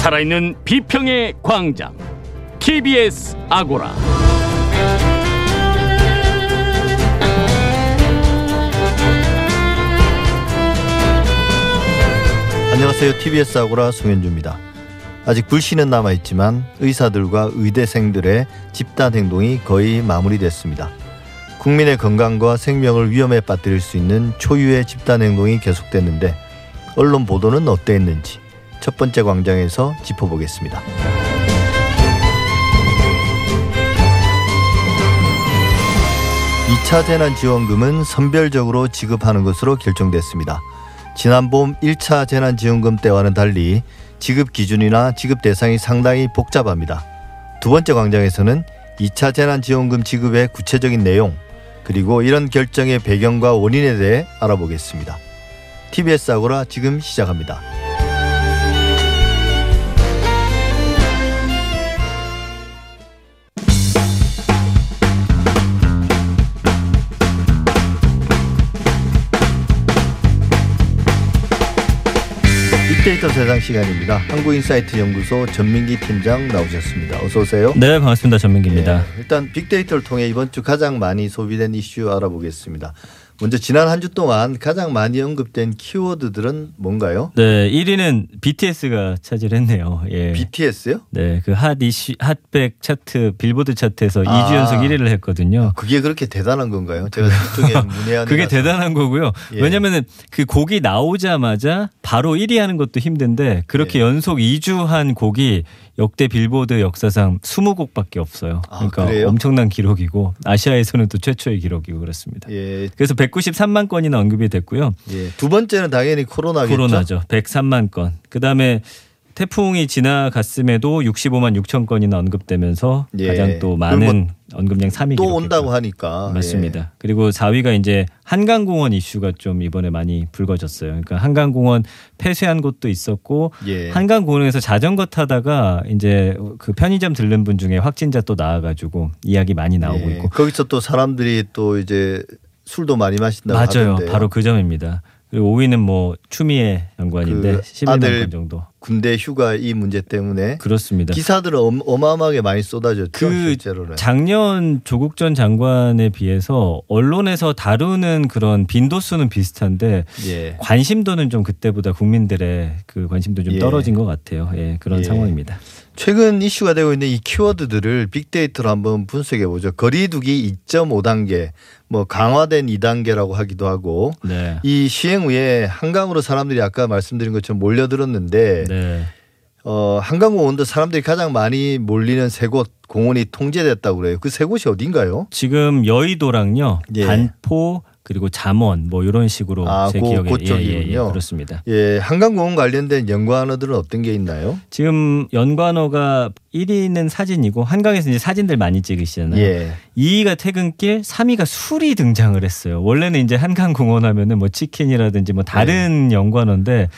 살아있는 비평의 광장 TBS 아고라 안녕하세요. TBS 아고라 송현주입니다. 아직 불씨는 남아있지만 의사들과 의대생들의 집단 행동이 거의 마무리됐습니다. 국민의 건강과 생명을 위험에 빠뜨릴 수 있는 초유의 집단 행동이 계속됐는데 언론 보도는 어땠는지 첫 번째 광장에서 짚어보겠습니다. 2차 재난지원금은 선별적으로 지급하는 것으로 결정됐습니다. 지난 봄 1차 재난지원금 때와는 달리 지급 기준이나 지급 대상이 상당히 복잡합니다. 두 번째 광장에서는 2차 재난지원금 지급의 구체적인 내용 그리고 이런 결정의 배경과 원인에 대해 알아보겠습니다. TBS 아고라 지금 시작합니다. 빅데이터 세상 시간입니다. 한국인사이트 연구소 전민기 팀장 나오셨습니다. 어서 오세요. 네 반갑습니다 전민기입니다. 예, 일단 빅데이터를 통해 이번 주 가장 많이 소비된 이슈 알아보겠습니다. 먼저 지난 한 주 동안 가장 많이 언급된 키워드들은 뭔가요? 네 1위는 BTS가 차지했네요. 예. BTS요? 네, 그 핫 이슈 핫백 차트 빌보드 차트에서 아. 2주 연속 1위를 했거든요. 그게 그렇게 대단한 건가요? 제가 그쪽에 문외한 그게 대단한 거고요. 예. 왜냐면은 그 곡이 나오자마자 바로 1위 하는 것도 힘든데 그렇게 예. 연속 2주 한 곡이 역대 빌보드 역사상 20곡밖에 없어요. 아, 그러니까 그래요? 엄청난 기록이고 아시아에서는 또 최초의 기록이고 그렇습니다. 예, 그래서 193만 건이나 언급이 됐고요. 예. 두 번째는 당연히 코로나겠죠. 코로나죠. 103만 건. 그다음에 태풍이 지나갔음에도 65만 6천 건이나 언급되면서 예. 가장 또 많은 언급량 3위 또 온다고 하니까 맞습니다. 그리고 4위가 이제 한강공원 이슈가 좀 이번에 많이 불거졌어요. 그러니까 한강공원 폐쇄한 곳도 있었고 예. 예. 한강공원에서 자전거 타다가 이제 그 편의점 들른 분 중에 확진자 또 나와가지고 이야기 많이 나오고 예. 있고 거기서 또 사람들이 또 이제 술도 많이 마신다고 맞아요. 하던데요. 바로 그 점입니다. 그리고 5위는 뭐 추미애 연관인데 그 11만 아들 건 정도. 군대 휴가 이 문제 때문에 그렇습니다. 기사들은 엄- 어마어마하게 많이 쏟아졌죠. 그 실제로는. 작년 조국 전 장관에 비해서 언론에서 다루는 그런 빈도수는 비슷한데 예. 관심도는 좀 그때보다 국민들의 그 관심도 좀 예. 떨어진 것 같아요. 예, 그런 예. 상황입니다. 최근 이슈가 되고 있는 이 키워드들을 빅데이터로 한번 분석해 보죠. 거리두기 2.5단계, 뭐 강화된 2단계라고 하기도 하고 네. 이 시행 후에 한강으로 사람들이 아까 말씀드린 것처럼 몰려들었는데 네. 어, 한강공원도 사람들이 가장 많이 몰리는 세 곳 공원이 통제됐다고 그래요. 그 세 곳이 어딘가요? 지금 여의도랑요, 예. 반포 그리고 잠원 뭐 이런 식으로 아, 제 그- 기억에 예, 예, 예, 그쪽이군요. 그렇습니다. 예, 한강공원 관련된 연관어들은 어떤 게 있나요? 지금 연관어가 1위는 사진이고 한강에서 이제 사진들 많이 찍으시잖아요. 예. 2위가 퇴근길, 3위가 술이 등장을 했어요. 원래는 이제 한강공원 하면은 뭐 치킨이라든지 뭐 다른 네. 연관어인데 어,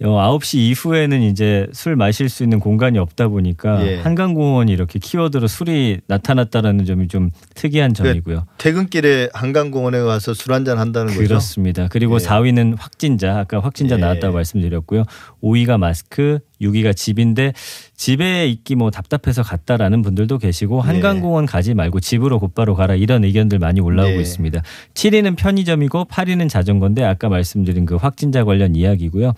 9시 이후에는 이제 술 마실 수 있는 공간이 없다 보니까 예. 한강공원이 이렇게 키워드로 술이 나타났다라는 점이 좀 특이한 그 점이고요. 퇴근길에 한강공원에 가서 술 한잔 한다는 거죠. 그렇습니다. 그리고 예. 4위는 확진자, 아까 확진자 예. 나왔다고 말씀드렸고요. 5위가 마스크, 6위가 집인데 집에 있기 뭐 답답해서 갔다라는 분들도 계시고 예. 한강공원 가지 말고 집으로 곧바로 가라 이런 의견들 많이 올라오고 예. 있습니다. 7위는 편의점이고 8위는 자전거인데 아까 말씀드린 그 확진자 관련 이야기고요.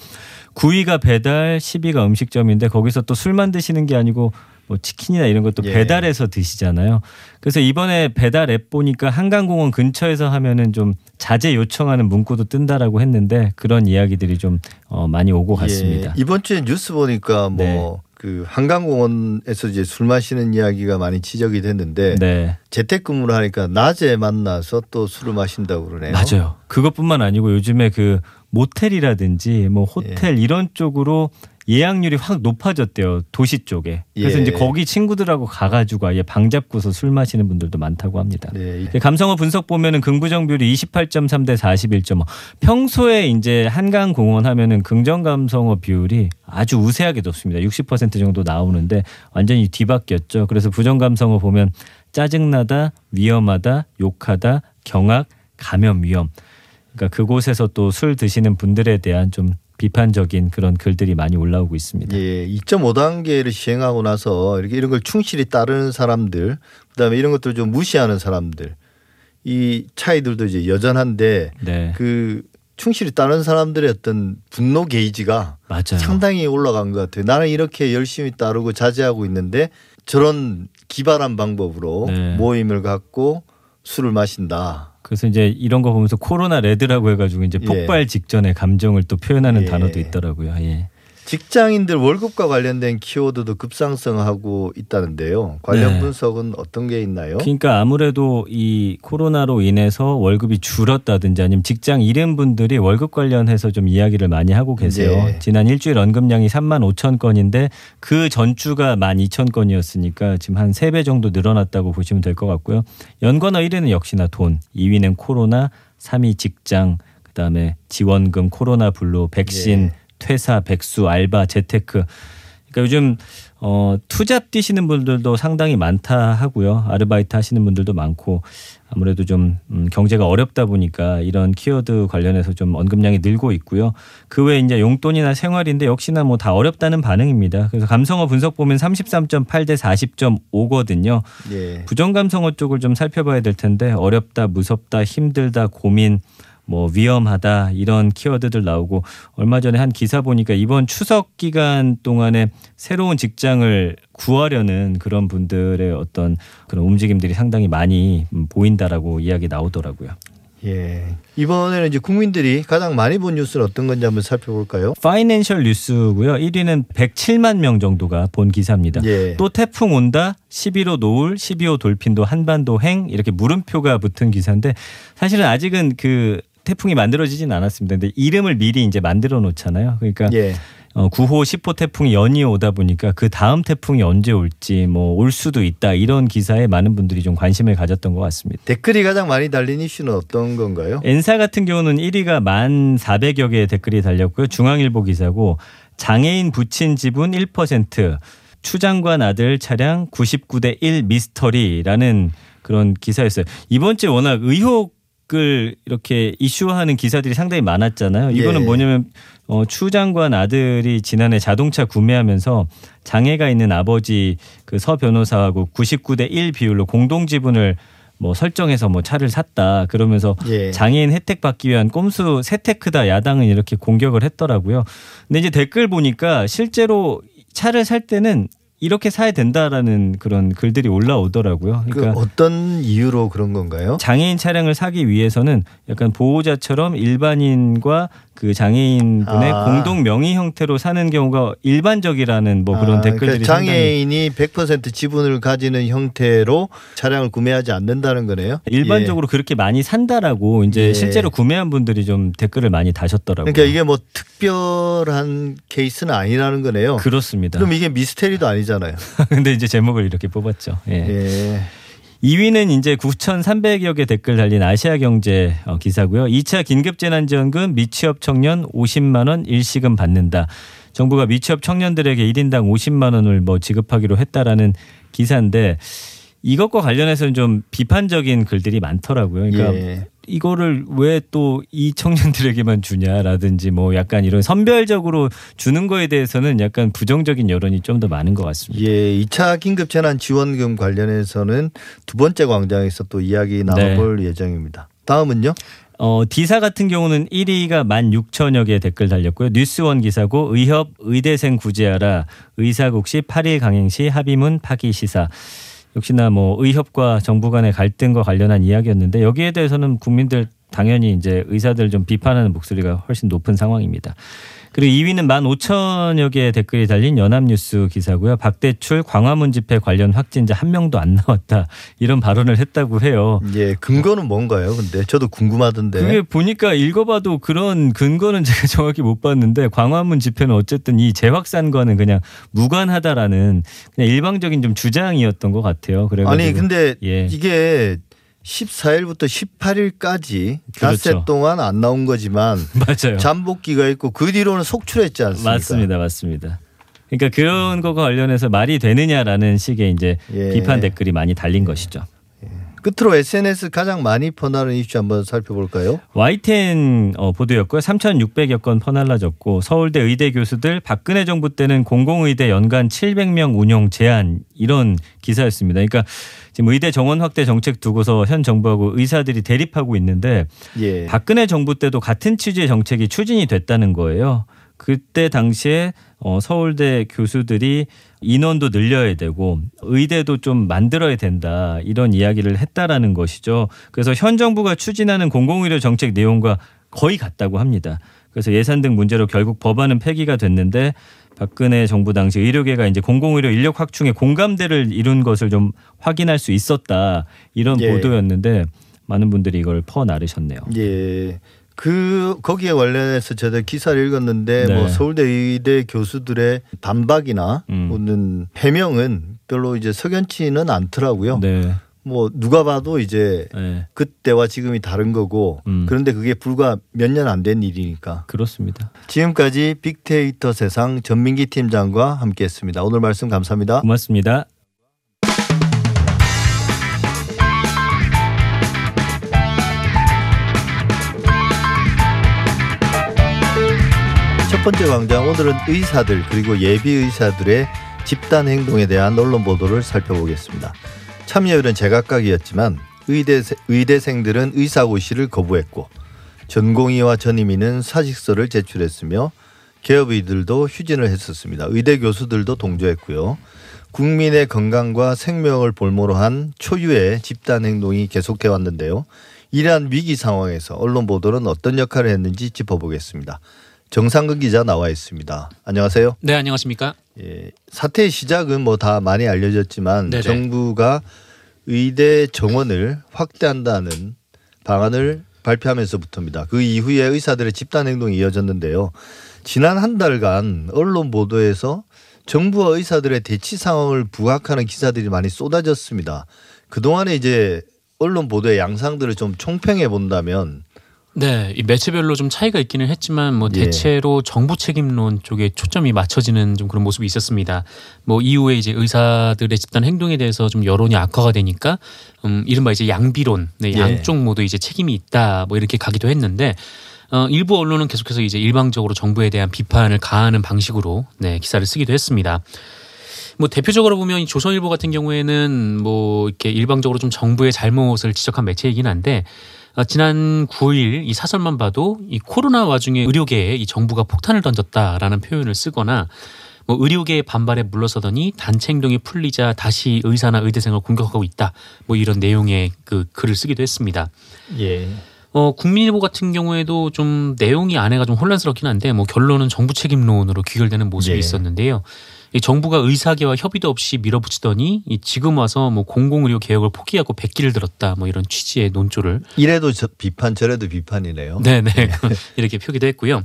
9위가 배달, 10위가 음식점인데 거기서 또 술만 드시는 게 아니고 뭐 치킨이나 이런 것도 예. 배달해서 드시잖아요. 그래서 이번에 배달 앱 보니까 한강공원 근처에서 하면은 좀 자제 요청하는 문구도 뜬다라고 했는데 그런 이야기들이 좀 어, 많이 오고 갔습니다. 예, 이번 주에 뉴스 보니까 뭐 네. 그 한강공원에서 이제 술 마시는 이야기가 많이 지적이 됐는데 네, 재택근무를 하니까 낮에 만나서 또 술을 마신다고 그러네요. 맞아요. 그것뿐만 아니고 요즘에 그 모텔이라든지 뭐 호텔 예. 이런 쪽으로 예약률이 확 높아졌대요 도시 쪽에. 그래서 예. 이제 거기 친구들하고 가가지고 아예 방 잡고서 술 마시는 분들도 많다고 합니다. 네. 네, 감성어 분석 보면은 긍부정 비율이 28.3 대 41.5. 평소에 이제 한강 공원 하면은 긍정 감성어 비율이 아주 우세하게 높습니다. 60% 정도 나오는데 완전히 뒤바뀌었죠. 그래서 부정 감성어 보면 짜증나다, 위험하다, 욕하다, 경악, 감염 위험. 그러니까 그곳에서 또 술 드시는 분들에 대한 좀 비판적인 그런 글들이 많이 올라오고 있습니다. 예, 2.5단계를 시행하고 나서 이렇게 이런 걸 충실히 따르는 사람들, 그다음에 이런 것들을 좀 무시하는 사람들, 이 차이들도 이제 여전한데 네, 그 충실히 따르는 사람들의 어떤 분노 게이지가 맞아요. 상당히 올라간 것 같아요. 나는 이렇게 열심히 따르고 자제하고 있는데 저런 기발한 방법으로 네. 모임을 갖고 술을 마신다. 그래서 이제 이런 거 보면서 코로나 레드라고 해가지고 이제 예. 폭발 직전에 감정을 또 표현하는 예. 단어도 있더라고요. 예. 직장인들 월급과 관련된 키워드도 급상승하고 있다는데요. 관련 네. 분석은 어떤 게 있나요? 그러니까 아무래도 이 코로나로 인해서 월급이 줄었다든지 아니면 직장 잃은 분들이 월급 관련해서 좀 이야기를 많이 하고 계세요. 네. 지난 일주일 언급량이 3만 5천 건인데 그 전주가 1만 2천 건이었으니까 지금 한 세 배 정도 늘어났다고 보시면 될 것 같고요. 연관어 1위는 역시나 돈, 2위는 코로나, 3위 직장, 그다음에 지원금, 코로나 blue, 백신, 예. 퇴사, 백수, 알바, 재테크. 그러니까 요즘 어, two job 뛰시는 분들도 상당히 많다 하고요. 아르바이트 하시는 분들도 많고 아무래도 좀 음, 경제가 어렵다 보니까 이런 키워드 관련해서 좀 언급량이 늘고 있고요. 그 외에 이제 용돈이나 생활인데 역시나 뭐 다 어렵다는 반응입니다. 그래서 감성어 분석 보면 33.8 대 40.5거든요. 예. 부정 감성어 쪽을 좀 살펴봐야 될 텐데 어렵다, 무섭다, 힘들다, 고민 뭐 위험하다 이런 키워드들 나오고 얼마 전에 한 기사 보니까 이번 추석 기간 동안에 새로운 직장을 구하려는 그런 분들의 어떤 그런 움직임들이 상당히 많이 음, 보인다라고 이야기 나오더라고요. 예. 이번에는 이제 국민들이 가장 많이 본 뉴스는 어떤 건지 한번 살펴볼까요? 파이낸셜 뉴스고요. 1위는 107만 명 정도가 본 기사입니다. 예. 또 태풍 온다, 11호 노을, 12호 돌핀도 한반도 행 이렇게 물음표가 붙은 기사인데 사실은 아직은 그 태풍이 만들어지진 않았습니다. 근데 이름을 미리 이제 만들어 놓잖아요. 그러니까 예. 어, 9호, 10호 태풍이 연이어 오다 보니까 그 다음 태풍이 언제 올지 뭐 올 수도 있다 이런 기사에 많은 분들이 좀 관심을 가졌던 것 같습니다. 댓글이 가장 많이 달린 이슈는 어떤 건가요? 엔사 같은 경우는 1위가 만 400여 개의 댓글이 달렸고요. 중앙일보 기사고 장애인 부친 지분 1%, 추장관 아들 차량 99대 1 미스터리라는 그런 기사였어요. 이번 주에 워낙 의혹 을 이렇게 이슈화하는 기사들이 상당히 많았잖아요. 이거는 예. 뭐냐면 어, 추 장관 아들이 지난해 자동차 구매하면서 장애가 있는 아버지 그 서 변호사하고 99대 1 비율로 공동 지분을 뭐 설정해서 뭐 차를 샀다 그러면서 예. 장애인 혜택 받기 위한 꼼수 세테크다 야당은 이렇게 공격을 했더라고요. 근데 이제 댓글 보니까 실제로 차를 살 때는 이렇게 사야 된다라는 그런 글들이 올라오더라고요. 그 그러니까 어떤 이유로 그런 건가요? 장애인 차량을 사기 위해서는 약간 보호자처럼 일반인과 그 장애인 분의 아. 공동 명의 형태로 사는 경우가 일반적이라는 뭐 그런 아, 댓글들이 그러니까 장애인이 100% 지분을 가지는 형태로 차량을 구매하지 않는다는 거네요. 일반적으로 그렇게 많이 산다라고 이제 예. 실제로 구매한 분들이 좀 댓글을 많이 예. 다셨더라고요. 그러니까 이게 뭐 특별한 케이스는 아니라는 거네요. 그렇습니다. 그럼 이게 미스테리도 아니잖아요. 근데 이제 제목을 이렇게 뽑았죠. 예. 예. 2위는 이제 9,300여 개 댓글 달린 아시아경제 어, 기사고요. 2차 긴급재난지원금 미취업 청년 50만 원 일시금 받는다. 정부가 미취업 청년들에게 1인당 50만 원을 뭐 지급하기로 했다라는 기사인데 이것과 관련해서는 좀 비판적인 글들이 많더라고요. 그러니까 예. 이거를 왜 또 이 청년들에게만 주냐라든지 뭐 약간 이런 선별적으로 주는 거에 대해서는 약간 부정적인 여론이 좀 더 많은 것 같습니다. 예, 2차 긴급 재난 지원금 관련해서는 두 번째 광장에서 또 이야기 나눠볼 예정입니다. 다음은요? 어, 디사 같은 경우는 1위가 16,000여 개 댓글 달렸고요. 뉴스원 기사고 의협 의대생 구제하라 의사국시 8일 강행시 합의문 파기 시사. 역시나 뭐 의협과 정부 간의 갈등과 관련한 이야기였는데 여기에 대해서는 국민들 당연히 이제 의사들 좀 비판하는 목소리가 훨씬 높은 상황입니다. 그리고 2위는 15,000여 개의 댓글이 달린 연합뉴스 기사고요. 박대출 광화문 집회 관련 확진자 한 명도 안 나왔다. 이런 발언을 했다고 해요. 예, 근거는 뭔가요? 근데 저도 궁금하던데. 그게 보니까 읽어봐도 그런 근거는 제가 정확히 못 봤는데 광화문 집회는 어쨌든 이 재확산과는 그냥 무관하다라는 그냥 일방적인 좀 주장이었던 것 같아요. 그래가지고 아니 근데 예. 이게 14일부터 18일까지 닷새 그렇죠. 동안 안 나온 거지만 맞아요. 잠복기가 있고 그 뒤로는 속출했지 않습니까? 맞습니다, 맞습니다. 그러니까 그런 거가 관련해서 말이 되느냐라는 식의 이제 예. 비판 댓글이 많이 달린 것이죠. 끝으로 SNS 가장 많이 퍼나른 이슈 한번 살펴볼까요? YTN 어, 보도였고요. 3,600여 건 퍼날라졌고 서울대 의대 교수들 박근혜 정부 때는 공공의대 연간 700명 운영 제한 이런 기사였습니다. 그러니까 지금 의대 정원 확대 정책 두고서 현 정부하고 의사들이 대립하고 있는데 예. 박근혜 정부 때도 같은 취지의 정책이 추진이 됐다는 거예요. 그때 당시에 어, 서울대 교수들이 인원도 늘려야 되고 의대도 좀 만들어야 된다 이런 이야기를 했다라는 것이죠. 그래서 현 정부가 추진하는 공공의료 정책 내용과 거의 같다고 합니다. 그래서 예산 등 문제로 결국 법안은 폐기가 됐는데 박근혜 정부 당시 의료계가 이제 공공의료 인력 확충에 공감대를 이룬 것을 좀 확인할 수 있었다 이런 예. 보도였는데 많은 분들이 이걸 퍼 나르셨네요. 예. 그 거기에 관련해서 저도 기사를 읽었는데 네. 뭐 서울대 의대 교수들의 반박이나 음. 또는 해명은 별로 이제 석연치는 않더라고요. 네. 뭐 누가 봐도 이제 네. 그때와 지금이 다른 거고 음. 그런데 그게 불과 몇 년 안 된 일이니까 그렇습니다. 지금까지 빅데이터 세상 전민기 팀장과 함께했습니다. 오늘 말씀 감사합니다. 고맙습니다. 첫 번째 광장 오늘은 의사들 그리고 예비 의사들의 집단 행동에 대한 언론 보도를 살펴보겠습니다. 참여율은 제각각이었지만 의대 의대생들은 의사고시를 거부했고 전공의와 전임의는 사직서를 제출했으며 개업의들도 휴진을 했었습니다. 의대 교수들도 동조했고요. 국민의 건강과 생명을 볼모로 한 초유의 집단 행동이 계속돼 왔는데요. 이러한 위기 상황에서 언론 보도는 어떤 역할을 했는지 짚어보겠습니다. 정상근 기자 나와 있습니다. 안녕하세요. 네, 안녕하십니까? 예, 사태의 시작은 뭐 다 많이 알려졌지만 네네. 정부가 의대 정원을 확대한다는 방안을 발표하면서부터입니다. 그 이후에 의사들의 집단 행동이 이어졌는데요. 지난 한 달간 언론 보도에서 정부와 의사들의 대치 상황을 부각하는 기사들이 많이 쏟아졌습니다. 그동안에 이제 언론 보도의 양상들을 좀 총평해 본다면 네, 이 매체별로 좀 차이가 있기는 했지만 뭐 예. 대체로 정부 책임론 쪽에 초점이 맞춰지는 좀 그런 모습이 있었습니다. 뭐 이후에 이제 의사들의 집단 행동에 대해서 좀 여론이 악화가 되니까 음 이른바 이제 양비론, 네, 예. 양쪽 모두 이제 책임이 있다 뭐 이렇게 가기도 했는데 어 일부 언론은 계속해서 이제 일방적으로 정부에 대한 비판을 가하는 방식으로 네 기사를 쓰기도 했습니다. 뭐 대표적으로 보면 이 조선일보 같은 경우에는 뭐 이렇게 일방적으로 좀 정부의 잘못을 지적한 매체이긴 한데 어, 지난 9일 이 사설만 봐도 이 코로나 와중에 의료계에 이 정부가 폭탄을 던졌다라는 표현을 쓰거나 뭐 의료계의 반발에 물러서더니 단체 행동이 풀리자 다시 의사나 의대생을 공격하고 있다. 뭐 이런 내용의 그 글을 쓰기도 했습니다. 예. 어, 국민일보 같은 경우에도 좀 내용이 안에가 좀 혼란스럽긴 한데 뭐 결론은 정부 책임론으로 귀결되는 모습이 예. 있었는데요. 이 정부가 의사계와 협의도 없이 밀어붙이더니 이 지금 와서 뭐 공공의료 개혁을 포기하고 백기를 들었다 뭐 이런 취지의 논조를 이래도 저 비판 저래도 비판이네요. 네네 이렇게 표기도 했고요.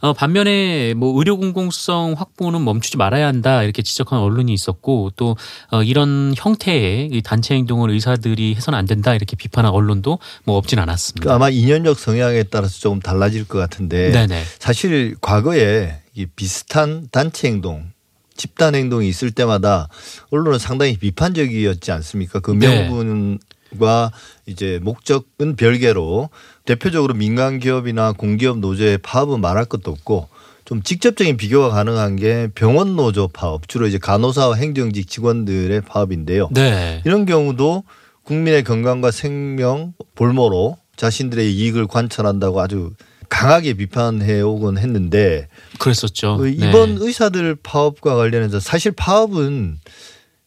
어, 반면에 뭐 의료 공공성 확보는 멈추지 말아야 한다 이렇게 지적한 언론이 있었고 또 어, 이런 형태의 이 단체 행동을 의사들이 해서는 안 된다 이렇게 비판한 언론도 뭐 없진 그 않았습니다. 아마 인연적 성향에 따라서 조금 달라질 것 같은데 네네 사실 과거에 이 비슷한 단체 행동, 집단 행동이 있을 때마다 언론은 상당히 비판적이었지 않습니까? 그 네. 명분과 이제 목적은 별개로 대표적으로 민간 기업이나 공기업 노조의 파업은 말할 것도 없고 좀 직접적인 비교가 가능한 게 병원 노조 파업, 주로 이제 간호사와 행정직 직원들의 파업인데요. 네. 이런 경우도 국민의 건강과 생명 볼모로 자신들의 이익을 관철한다고 아주 강하게 비판해 오곤 했는데 그랬었죠. 그 네. 이번 의사들 파업과 관련해서 사실 파업은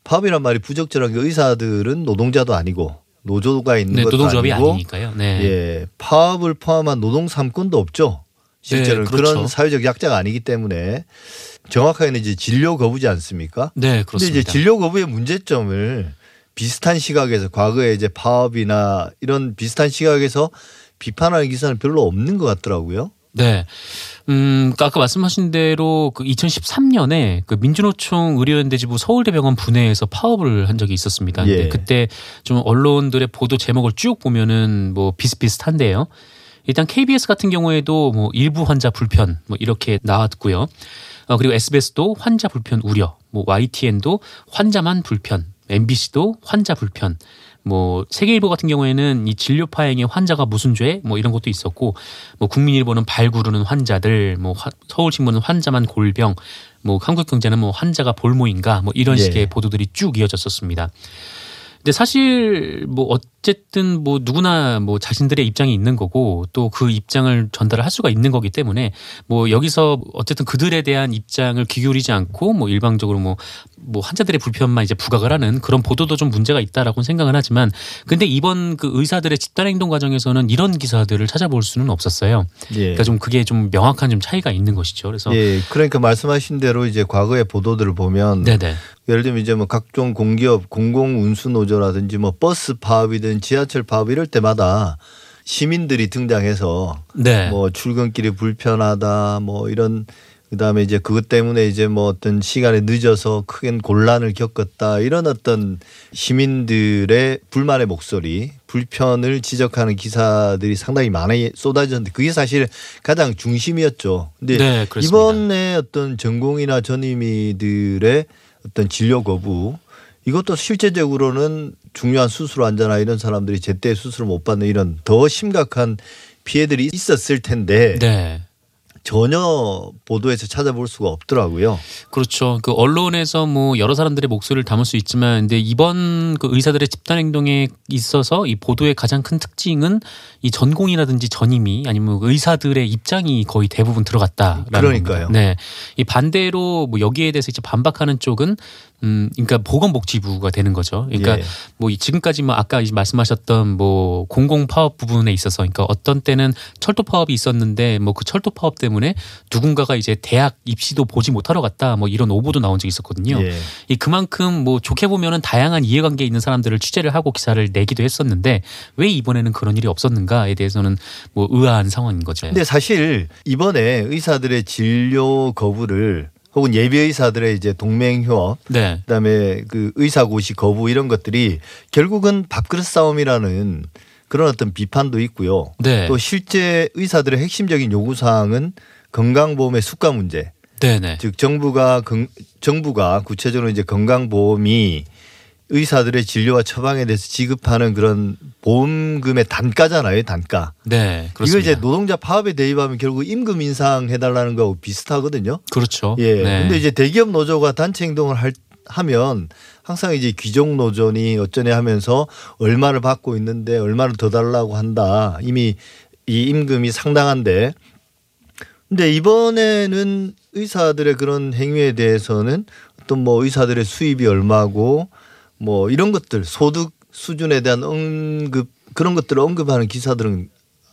파업이란 말이 부적절한 게 의사들은 노동자도 아니고 노조가 있는 네, 것도 노동조합이 아니고 아니니까요. 네. 예 파업을 포함한 노동 삼권도 없죠. 실제로는 네, 그렇죠. 그런 사회적 약자가 아니기 때문에 정확하게는 이제 진료 거부지 않습니까? 네, 근데 그렇습니다. 이제 진료 거부의 문제점을 비슷한 시각에서 과거에 이제 파업이나 이런 비슷한 시각에서 비판하는 기사는 별로 없는 것 같더라고요. 네. 음, 그러니까 아까 말씀하신 대로 그 2013년에 그 민주노총 의료연대지부 서울대병원 분해에서 파업을 한 적이 있었습니다. 예. 그때 좀 언론들의 보도 제목을 쭉 보면은 뭐 비슷비슷한데요. 일단 KBS 같은 경우에도 뭐 일부 환자 불편 뭐 이렇게 나왔고요. 어, 그리고 SBS도 환자 불편 우려, 뭐 YTN도 환자만 불편, MBC도 환자 불편, 뭐 세계일보 같은 경우에는 이 진료 파행의 환자가 무슨 죄 뭐 이런 것도 있었고 뭐 국민일보는 발 구르는 환자들 뭐 화- 서울신문은 환자만 골병 뭐 한국경제는 뭐 환자가 볼모인가 뭐 이런 예. 식의 보도들이 쭉 이어졌었습니다. 근데 사실 뭐 어쨌든 뭐 누구나 뭐 자신들의 입장이 있는 거고 또 그 입장을 전달을 할 수가 있는 거기 때문에 뭐 여기서 어쨌든 그들에 대한 입장을 귀 기울이지 않고 뭐 일방적으로 뭐뭐 환자들의 불편만 이제 부각을 하는 그런 보도도 좀 문제가 있다라고 생각은 하지만 근데 이번 그 의사들의 집단 행동 과정에서는 이런 기사들을 찾아볼 수는 없었어요. 예. 그러니까 좀 그게 좀 명확한 좀 차이가 있는 것이죠. 그래서 예, 그러니까 말씀하신 대로 이제 과거의 보도들을 보면 네네 예를 들면 이제 뭐 각종 공기업 공공 운수 노조라든지 뭐 버스 파업이든 지하철 파업 이럴 때마다 시민들이 등장해서 네 뭐 출근길이 불편하다 뭐 이런 그다음에 이제 그것 때문에 이제 뭐 어떤 시간에 늦어서 큰 곤란을 겪었다 이런 어떤 시민들의 불만의 목소리 불편을 지적하는 기사들이 상당히 많이 쏟아졌는데 그게 사실 가장 중심이었죠. 근데 네. 이번에 어떤 전공이나 전임의들의 어떤 진료 거부 이것도 실제적으로는 중요한 수술 환자나 이런 사람들이 제때 수술을 못 받는 이런 더 심각한 피해들이 있었을 텐데 네. 전혀 보도에서 찾아볼 수가 없더라고요. 그렇죠. 그 언론에서 뭐 여러 사람들의 목소리를 담을 수 있지만, 근데 이번 그 의사들의 집단 행동에 있어서 이 보도의 가장 큰 특징은 이 전공이라든지 전임이 아니면 그 의사들의 입장이 거의 대부분 들어갔다라는 그러니까요. 겁니다. 네. 이 반대로 뭐 여기에 대해서 이제 반박하는 쪽은 음, 그러니까 보건복지부가 되는 거죠. 그러니까 예. 뭐이 지금까지 뭐 아까 이제 말씀하셨던 뭐 공공 파업 부분에 있어서 그러니까 어떤 때는 철도 파업이 있었는데 뭐 그 철도 파업 때문에 누군가가 이제 대학 입시도 보지 못하러 갔다 뭐 이런 오보도 나온 적이 있었거든요. 예. 이 그만큼 뭐 좋게 보면은 다양한 이해관계에 있는 사람들을 취재를 하고 기사를 내기도 했었는데 왜 이번에는 그런 일이 없었는가 에 대해서는 뭐 의아한 상황인 거죠. 근데 사실 이번에 의사들의 진료 거부를 혹은 예비 의사들의 이제 동맹휴업 네. 그다음에 그 의사고시 거부 이런 것들이 결국은 밥그릇 싸움이라는 그런 어떤 비판도 있고요. 네. 또 실제 의사들의 핵심적인 요구 사항은 건강보험의 수가 문제. 네네. 즉 정부가 건- 정부가 구체적으로 이제 건강보험이 의사들의 진료와 처방에 대해서 지급하는 그런 보험금의 단가잖아요, 단가. 네. 이걸 그렇습니다. 이제 노동자 파업에 대입하면 결국 임금 인상 해달라는 거하고 비슷하거든요. 그렇죠. 예. 네. 근데 이제 대기업 노조가 단체 행동을 할, 하면 항상 이제 귀족 노조니 어쩌네 하면서 얼마를 받고 있는데 얼마를 더 달라고 한다. 이미 이 임금이 상당한데. 근데 이번에는 의사들의 그런 행위에 대해서는 어떤 뭐 의사들의 수입이 얼마고 뭐 이런 것들 소득 수준에 대한 언급 그런 것들을 언급하는 기사들은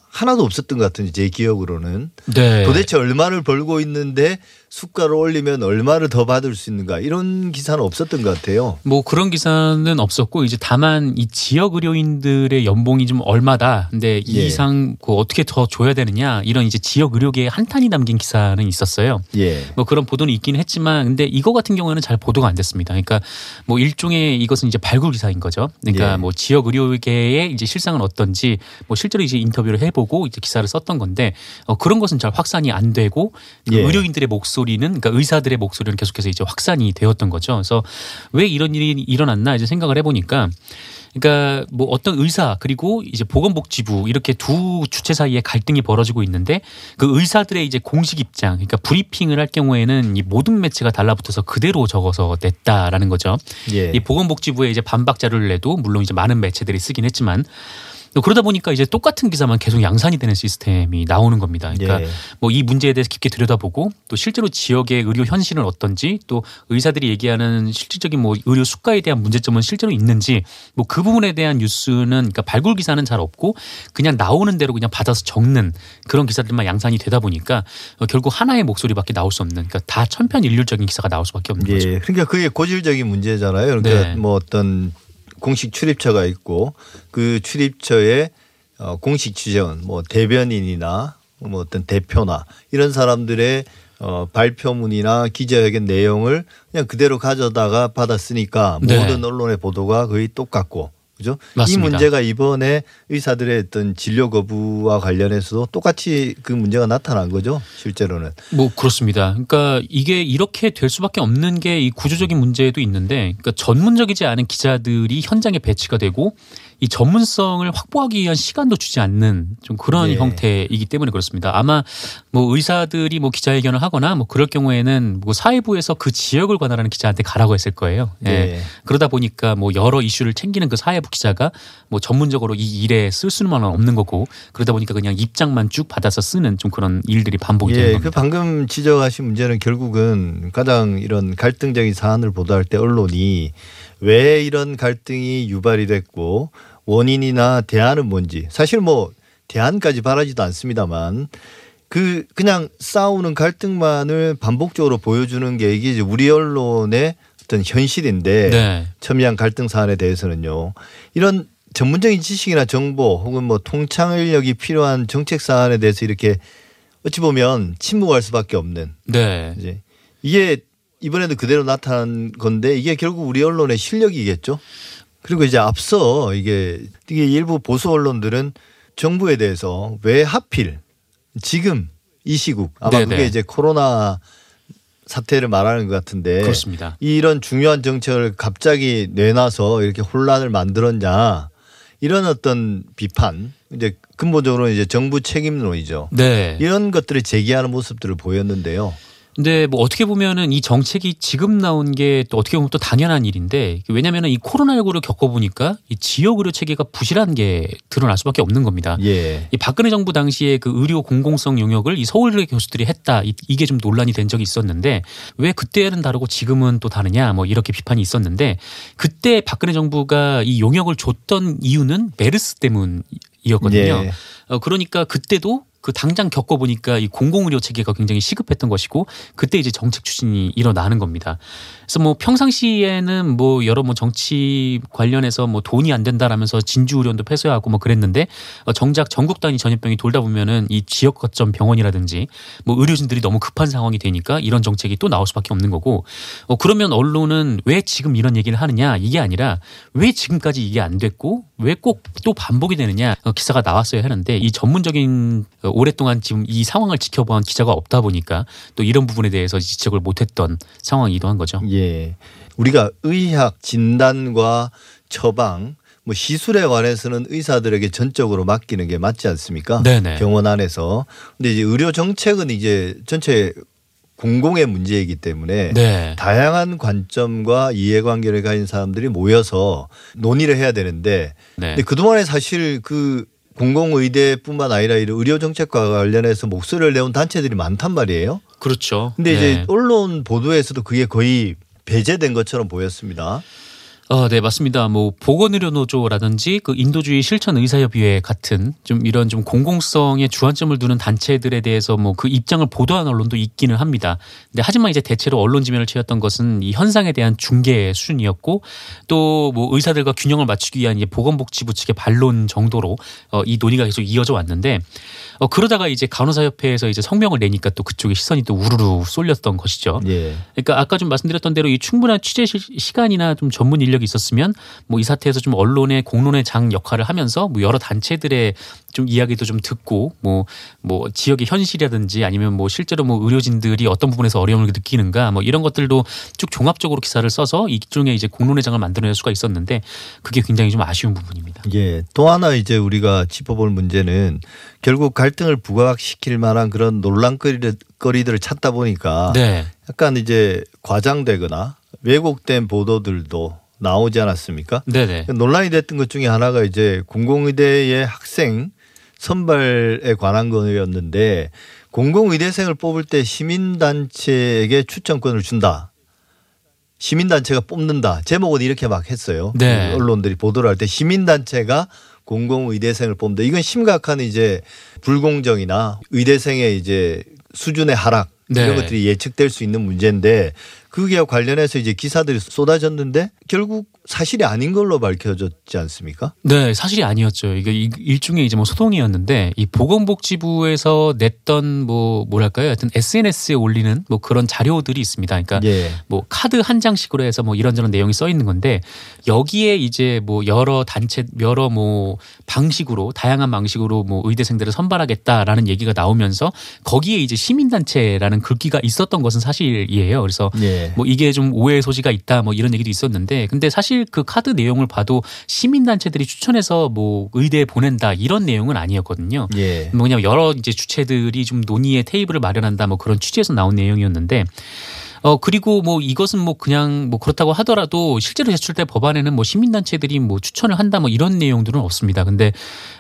하나도 없었던 것 같은데 제 기억으로는 네. 도대체 얼마를 벌고 있는데 수가를 올리면 얼마를 더 받을 수 있는가 이런 기사는 없었던 것 같아요. 뭐 그런 기사는 없었고 이제 다만 이 지역 의료인들의 연봉이 좀 얼마다. 근데 이 예. 이상 그 어떻게 더 줘야 되느냐 이런 이제 지역 의료계의 한탄이 담긴 기사는 있었어요. 예. 뭐 그런 보도는 있긴 했지만 근데 이거 같은 경우에는 잘 보도가 안 됐습니다. 그러니까 뭐 일종의 이것은 이제 발굴 기사인 거죠. 그러니까 예. 뭐 지역 의료계의 이제 실상은 어떤지 뭐 실제로 이제 인터뷰를 해보고 이제 기사를 썼던 건데 어 그런 것은 잘 확산이 안 되고 그 예. 의료인들의 목소리 는 그러니까 의사들의 목소리는 계속해서 이제 확산이 되었던 거죠. 그래서 왜 이런 일이 일어났나 이제 생각을 해보니까. 그러니까 뭐 어떤 의사 그리고 이제 보건복지부 이렇게 두 주체 사이에 갈등이 벌어지고 있는데 그 의사들의 이제 공식 입장 그러니까 브리핑을 할 경우에는 이 모든 매체가 달라붙어서 그대로 적어서 냈다라는 거죠. 예. 이 보건복지부에 이제 반박 자료를 내도 물론 이제 많은 매체들이 쓰긴 했지만 또 그러다 보니까 이제 똑같은 기사만 계속 양산이 되는 시스템이 나오는 겁니다. 그러니까 예. 뭐이 문제에 대해서 깊게 들여다보고 또 실제로 지역의 의료 현실은 어떤지 또 의사들이 얘기하는 실질적인 뭐 의료 수가에 대한 문제점은 실제로 있는지 뭐 그 부분에 대한 뉴스는 그러니까 발굴 기사는 잘 없고 그냥 나오는 대로 그냥 받아서 적는 그런 기사들만 양산이 되다 보니까 어, 결국 하나의 목소리밖에 나올 수 없는 그러니까 다 천편일률적인 기사가 나올 수밖에 없는 거죠. 예. 그러니까 그게 고질적인 문제잖아요. 그러니까 네. 뭐 어떤 공식 출입처가 있고 그 출입처에 어, 공식 취재원 뭐 대변인이나 뭐 어떤 대표나 이런 사람들의 어, 발표문이나 기자회견 내용을 그냥 그대로 가져다가 받았으니까 네. 모든 언론의 보도가 거의 똑같고 그죠? 맞습니다. 이 문제가 이번에 의사들의 어떤 진료 거부와 관련해서도 똑같이 그 문제가 나타난 거죠. 실제로는. 뭐 그렇습니다. 그러니까 이게 이렇게 될 수밖에 없는 게 이 구조적인 문제도 있는데, 그러니까 전문적이지 않은 기자들이 현장에 배치가 되고 이 전문성을 확보하기 위한 시간도 주지 않는 좀 그런 예. 형태이기 때문에 그렇습니다. 아마 뭐 의사들이 뭐 기자회견을 하거나 뭐 그럴 경우에는 뭐 사회부에서 그 지역을 관할하는 기자한테 가라고 했을 거예요. 예. 예. 그러다 보니까 뭐 여러 이슈를 챙기는 그 사회부 기자가 뭐 전문적으로 이 일에 쓸 수는 없는 거고 그러다 보니까 그냥 입장만 쭉 받아서 쓰는 좀 그런 일들이 반복이 되는 예, 겁니다. 그 방금 지적하신 문제는 결국은 가장 이런 갈등적인 사안을 보도할 때 언론이 왜 이런 갈등이 유발이 됐고 원인이나 대안은 뭔지 사실 뭐 대안까지 바라지도 않습니다만 그 그냥 싸우는 갈등만을 반복적으로 보여주는 게 이게 이제 우리 언론의 어떤 현실인데 네. 첨예한 갈등 사안에 대해서는요. 이런 전문적인 지식이나 정보 혹은 뭐 통찰력이 필요한 정책 사안에 대해서 이렇게 어찌 보면 침묵할 수밖에 없는 네. 이제 이게 이번에도 그대로 나타난 건데 이게 결국 우리 언론의 실력이겠죠. 그리고 이제 앞서 이게 이게 일부 보수 언론들은 정부에 대해서 왜 하필 지금 이 시국 아마 네네. 그게 이제 코로나 사태를 말하는 것 같은데 그렇습니다. 이런 중요한 정책을 갑자기 내놔서 이렇게 혼란을 만들었냐 이런 어떤 비판 이제 근본적으로 이제 정부 책임론이죠. 네. 이런 것들을 제기하는 모습들을 보였는데요. 근데 뭐 어떻게 보면은 이 정책이 지금 나온 게 또 어떻게 보면 또 당연한 일인데 왜냐면은 이 코로나19를 겪어보니까 이 지역 의료 체계가 부실한 게 드러날 수밖에 없는 겁니다. 예. 이 박근혜 정부 당시에 그 의료 공공성 영역을 이 서울대 교수들이 했다 이- 이게 좀 논란이 된 적이 있었는데 왜 그때는 다르고 지금은 또 다르냐 뭐 이렇게 비판이 있었는데 그때 박근혜 정부가 이 용역을 줬던 이유는 메르스 때문이었거든요. 예. 어, 그러니까 그때도 그 당장 겪어보니까 이 공공의료 체계가 굉장히 시급했던 것이고 그때 이제 정책 추진이 일어나는 겁니다. 그래서 뭐 평상시에는 뭐 여러 뭐 정치 관련해서 뭐 돈이 안 된다라면서 진주 의료원도 폐쇄하고 뭐 그랬는데 어, 정작 전국 단위 전염병이 돌다 보면은 이 지역 거점 병원이라든지 뭐 의료진들이 너무 급한 상황이 되니까 이런 정책이 또 나올 수밖에 없는 거고 어, 그러면 언론은 왜 지금 이런 얘기를 하느냐? 이게 아니라 왜 지금까지 이게 안 됐고 왜 꼭 또 반복이 되느냐? 어, 기사가 나왔어야 하는데 이 전문적인 어, 오랫동안 지금 이 상황을 지켜본 기자가 없다 보니까 또 이런 부분에 대해서 지적을 못했던 상황이기도 한 거죠. 예. 우리가 의학 진단과 처방 뭐 시술에 관해서는 의사들에게 전적으로 맡기는 게 맞지 않습니까? 네네. 병원 안에서. 근데 이제 의료 정책은 이제 전체 공공의 문제이기 때문에 네. 다양한 관점과 이해관계를 가진 사람들이 모여서 논의를 해야 되는데 네. 근데 그동안에 사실 그 공공의대뿐만 아니라 이런 의료 정책과 관련해서 목소리를 내온 단체들이 많단 말이에요. 그렇죠. 근데 네. 이제 언론 보도에서도 그게 거의 배제된 것처럼 보였습니다. 어, 네, 맞습니다. 뭐 보건의료노조라든지 그 인도주의 실천 의사협의회 같은 좀 이런 좀 공공성에 주안점을 두는 단체들에 대해서 뭐 그 입장을 보도한 언론도 있기는 합니다. 근데 하지만 이제 대체로 언론 지면을 채웠던 것은 이 현상에 대한 중계 수준이었고 또 뭐 의사들과 균형을 맞추기 위한 이제 보건복지부 측의 반론 정도로 어, 이 논의가 계속 이어져 왔는데 어, 그러다가 이제 간호사협회에서 이제 성명을 내니까 또 그쪽에 시선이 또 우르르 쏠렸던 것이죠. 예. 그러니까 아까 좀 말씀드렸던 대로 이 충분한 취재 시- 시간이나 좀 전문 인력이 있었으면 뭐 이 사태에서 좀 언론의 공론의 장 역할을 하면서 뭐 여러 단체들의 좀 이야기도 좀 듣고 뭐뭐 지역의 현실이라든지 아니면 뭐 실제로 뭐 의료진들이 어떤 부분에서 어려움을 느끼는가 뭐 이런 것들도 쭉 종합적으로 기사를 써서 일종의 이제 공론의 장을 만들어낼 수가 있었는데 그게 굉장히 좀 아쉬운 부분입니다. 예. 또 하나 이제 우리가 짚어볼 문제는 결국 갈등을 부각시킬 만한 그런 논란거리를 거리들을 찾다 보니까 네. 약간 이제 과장되거나 왜곡된 보도들도 나오지 않았습니까? 네네. 논란이 됐던 것 중에 하나가 이제 공공의대의 학생 선발에 관한 거였는데 공공의대생을 뽑을 때 시민단체에게 추천권을 준다. 시민단체가 뽑는다. 제목은 이렇게 막 했어요. 네. 그 언론들이 보도를 할 때 시민단체가 공공의대생을 뽑는다. 이건 심각한 이제 불공정이나 의대생의 이제 수준의 하락 이런 네. 것들이 예측될 수 있는 문제인데 그게 관련해서 이제 기사들이 쏟아졌는데 결국 사실이 아닌 걸로 밝혀졌지 않습니까? 네, 사실이 아니었죠. 이게 이- 일종의 이제 뭐 소동이었는데 이 보건복지부에서 냈던 뭐 뭐랄까요? 하여튼 SNS에 올리는 뭐 그런 자료들이 있습니다. 그러니까 예. 뭐 카드 한 장씩으로 해서 뭐 이런저런 내용이 써 있는 건데 여기에 이제 뭐 여러 단체 여러 뭐 방식으로 다양한 방식으로 뭐 의대생들을 선발하겠다라는 얘기가 나오면서 거기에 이제 시민단체라는 글귀가 있었던 것은 사실이에요. 그래서 예. 뭐 이게 좀 오해의 소지가 있다 뭐 이런 얘기도 있었는데 근데 사실 사실 그 카드 내용을 봐도 시민단체들이 추천해서 뭐 의대에 보낸다 이런 내용은 아니었거든요. 예. 뭐냐 여러 이제 주체들이 좀 논의의 테이블을 마련한다 뭐 그런 취지에서 나온 내용이었는데 어 그리고 뭐 이것은 뭐 그냥 뭐 그렇다고 하더라도 실제로 제출된 법안에는 뭐 시민단체들이 뭐 추천을 한다 뭐 이런 내용들은 없습니다. 근데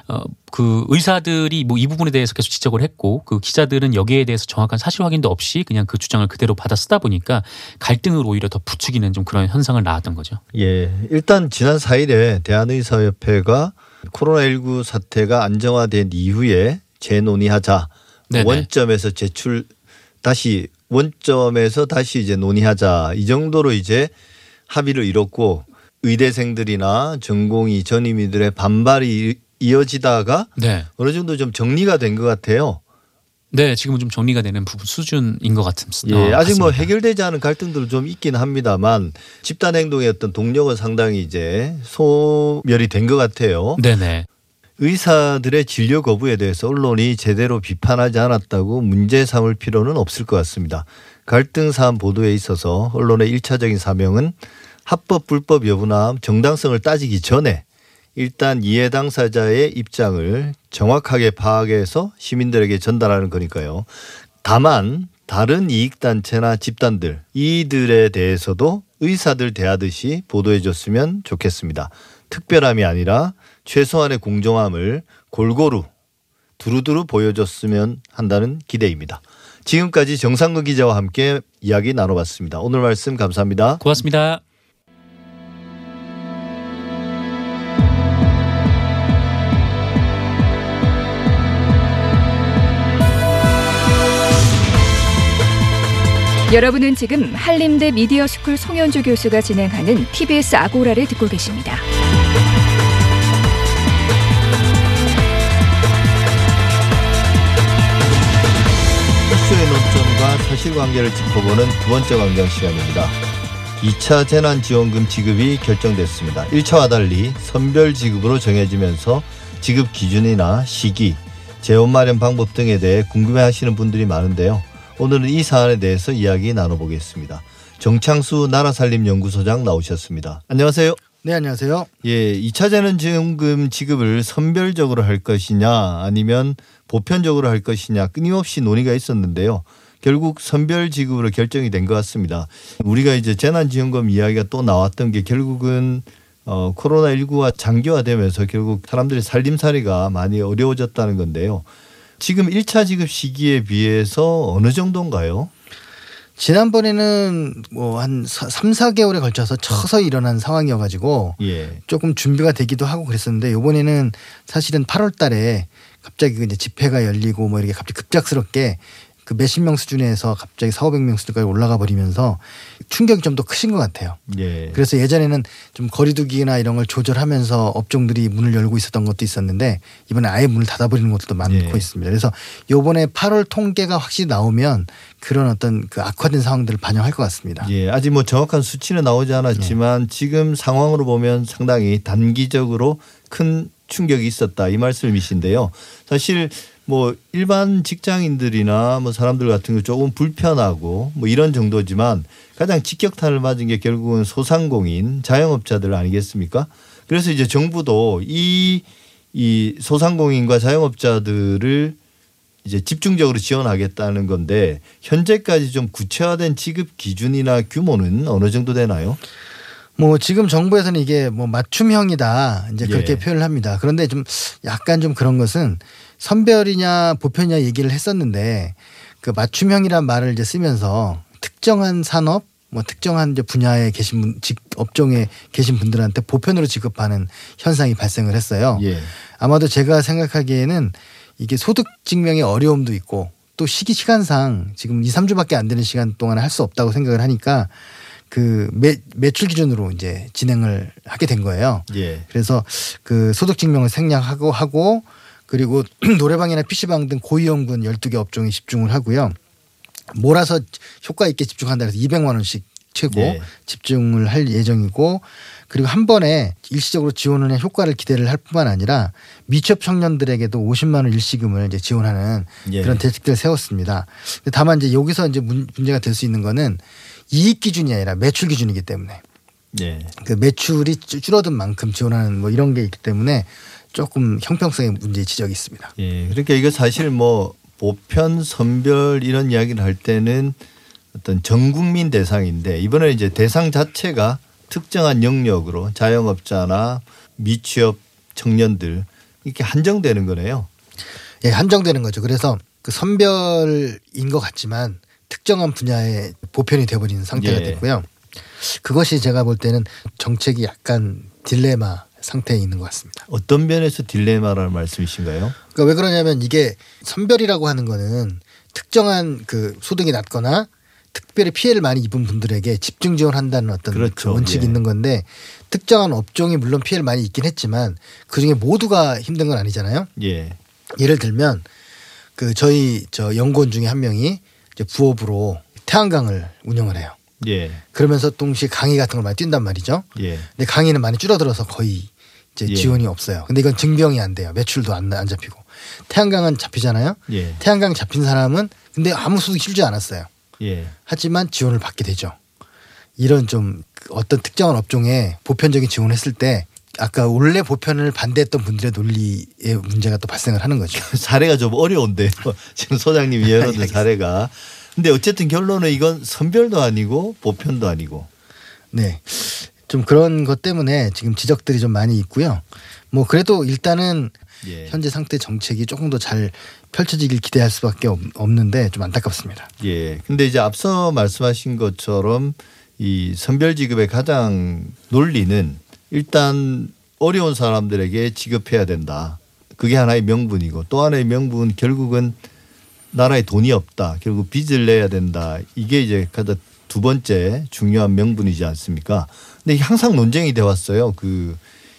어그 의사들이 뭐 이 부분에 대해서 계속 지적을 했고 그 기자들은 여기에 대해서 정확한 사실 확인도 없이 그냥 그 주장을 그대로 받아 쓰다 보니까 갈등을 오히려 더 부추기는 좀 그런 현상을 낳았던 거죠. 예. 일단 지난 4일에 대한의사협회가 코로나19 사태가 안정화된 이후에 재논의하자. 네네. 원점에서 제출 다시 원점에서 다시 이제 논의하자. 이 정도로 이제 합의를 이뤘고 의대생들이나 전공의 전임의들의 반발이 이어지다가 네. 어느 정도 좀 정리가 된 것 같아요. 네, 지금은 좀 정리가 되는 부분 수준인 것 같습니다. 예, 어, 아직 뭐 같습니다. 해결되지 않은 갈등들은 좀 있긴 합니다만 집단 행동의 어떤 동력은 상당히 이제 소멸이 된 것 같아요. 네네. 의사들의 진료 거부에 대해서 언론이 제대로 비판하지 않았다고 문제 삼을 필요는 없을 것 같습니다. 갈등 사안 보도에 있어서 언론의 일차적인 사명은 합법 불법 여부나 정당성을 따지기 전에 일단 이해 당사자의 입장을 정확하게 파악해서 시민들에게 전달하는 거니까요. 다만 다른 이익단체나 집단들 이들에 대해서도 의사들 대하듯이 보도해 줬으면 좋겠습니다. 특별함이 아니라 최소한의 공정함을 골고루 두루두루 보여줬으면 한다는 기대입니다. 지금까지 정상근 기자와 함께 이야기 나눠봤습니다. 오늘 말씀 감사합니다. 고맙습니다. 여러분은 지금 한림대 미디어스쿨 송현주 교수가 진행하는 TBS 아고라를 듣고 계십니다. 논점과 사실관계를 짚어보는 두 번째 광장 시간입니다. 2차 재난지원금 지급이 결정됐습니다. 1차와 달리 선별 지급으로 정해지면서 지급 기준이나 시기, 재원 마련 방법 등에 대해 궁금해하시는 분들이 많은데요. 오늘은 이 사안에 대해서 이야기 나눠보겠습니다. 정창수 나라살림연구소장 나오셨습니다. 안녕하세요. 네, 안녕하세요. 예, 2차 재난지원금 지급을 선별적으로 할 것이냐 아니면 보편적으로 할 것이냐 끊임없이 논의가 있었는데요. 결국 선별 지급으로 결정이 된 것 같습니다. 우리가 이제 재난지원금 이야기가 또 나왔던 게 결국은 어, 코로나19가 장기화되면서 결국 사람들의 살림살이가 많이 어려워졌다는 건데요. 지금 1차 지급 시기에 비해서 어느 정도인가요? 지난번에는 뭐한 3, 4개월에 걸쳐서 쳐서 일어난 상황이어 가지고 예. 조금 준비가 되기도 하고 그랬었는데 이번에는 사실은 8월 달에 갑자기 그 이제 집회가 열리고 뭐 이렇게 갑자기 급작스럽게 그 몇십 명 수준에서 갑자기 4, 500명 수준까지 올라가 버리면서 충격이 좀 더 크신 것 같아요. 예. 그래서 예전에는 좀 거리두기나 이런 걸 조절하면서 업종들이 문을 열고 있었던 것도 있었는데 이번에 아예 문을 닫아버리는 것도 많고 예. 있습니다. 그래서 요번에 8월 통계가 확실히 나오면 그런 어떤 그 악화된 상황들을 반영할 것 같습니다. 예, 아직 뭐 정확한 수치는 나오지 않았지만 지금 상황으로 보면 상당히 단기적으로 큰 충격이 있었다 이 말씀이신데요. 사실 뭐 일반 직장인들이나 뭐 사람들 같은 거 조금 불편하고 뭐 이런 정도지만 가장 직격탄을 맞은 게 결국은 소상공인 자영업자들 아니겠습니까? 그래서 이제 정부도 이 이 소상공인과 자영업자들을 이제 집중적으로 지원하겠다는 건데 현재까지 좀 구체화된 지급 기준이나 규모는 어느 정도 되나요? 뭐 지금 정부에서는 이게 뭐 맞춤형이다 이제 그렇게 예. 표현을 합니다. 그런데 좀 약간 좀 그런 것은 선별이냐 보편이냐 얘기를 했었는데 그 맞춤형이란 말을 이제 쓰면서 특정한 산업 뭐 특정한 이제 분야에 계신 분, 직 업종에 계신 분들한테 보편으로 지급하는 현상이 발생을 했어요. 예. 아마도 제가 생각하기에는 이게 소득 증명의 어려움도 있고 또 시기 시간상 지금 2, 3주밖에 안 되는 시간 동안 할 수 없다고 생각을 하니까 그 매, 매출 기준으로 이제 진행을 하게 된 거예요. 예. 그래서 그 소득 증명을 생략하고 하고 그리고 노래방이나 PC방 등 고위험군 12개 업종에 집중을 하고요. 몰아서 효과 있게 집중한다 해서 200만 원씩 최고 네. 집중을 할 예정이고 그리고 한 번에 일시적으로 지원을 해 효과를 기대를 할 뿐만 아니라 미취업 청년들에게도 50만 원 일시금을 이제 지원하는 예. 그런 대책들을 세웠습니다. 다만 이제 여기서 이제 문- 문제가 될 수 있는 거는 이익 기준이 아니라 매출 기준이기 때문에 예. 그 매출이 줄- 줄어든 만큼 지원하는 뭐 이런 게 있기 때문에 조금 형평성의 문제 지적이 있습니다. 예. 그러니까 이거 사실 뭐 보편 선별 이런 이야기를 할 때는 어떤 전 국민 대상인데 이번에 이제 대상 자체가 특정한 영역으로 자영업자나 미취업 청년들 이렇게 한정되는 거네요. 예, 한정되는 거죠. 그래서 그 선별인 것 같지만 특정한 분야에 보편이 돼버리는 상태가 예. 됐고요. 그것이 제가 볼 때는 정책이 약간 딜레마 상태에 있는 것 같습니다. 어떤 면에서 딜레마라는 말씀이신가요? 그러니까 왜 그러냐면 이게 선별이라고 하는 거는 특정한 그 소득이 낮거나 특별히 피해를 많이 입은 분들에게 집중 지원한다는 어떤 그렇죠. 그 원칙이 예. 있는 건데 특정한 업종이 물론 피해를 많이 입긴 했지만 그 중에 모두가 힘든 건 아니잖아요. 예. 예를 들면 그 저희 저 연구원 중에 한 명이 이제 부업으로 태양광을 운영을 해요. 예. 그러면서 동시에 강의 같은 걸 많이 뛴단 말이죠. 예. 근데 강의는 많이 줄어들어서 거의 이제 예. 지원이 없어요. 근데 이건 증병이 안 돼요. 매출도 안, 안 잡히고. 태양광은 잡히잖아요. 예. 태양광 잡힌 사람은 근데 아무 소득이 실지 않았어요. 예. 하지만 지원을 받게 되죠. 이런 좀 어떤 특정한 업종에 보편적인 지원을 했을 때 아까 원래 보편을 반대했던 분들의 논리의 문제가 또 발생을 하는 거죠. 사례가 좀 어려운데요. 지금 소장님이 열어둔. 사례가. 근데 어쨌든 결론은 이건 선별도 아니고 보편도 아니고. 네. 좀 그런 것 때문에 지금 지적들이 좀 많이 있고요. 뭐 그래도 일단은 예. 현재 상태 정책이 조금 더 잘 펼쳐지길 기대할 수밖에 없- 없는데 좀 안타깝습니다. 예. 근데 이제 앞서 말씀하신 것처럼 이 선별 지급의 가장 논리는 일단 어려운 사람들에게 지급해야 된다. 그게 하나의 명분이고 또 하나의 명분은 결국은 나라에 돈이 없다. 결국 빚을 내야 된다. 이게 이제 가장 두 번째 중요한 명분이지 않습니까? 근데 항상 논쟁이 돼 왔어요. 그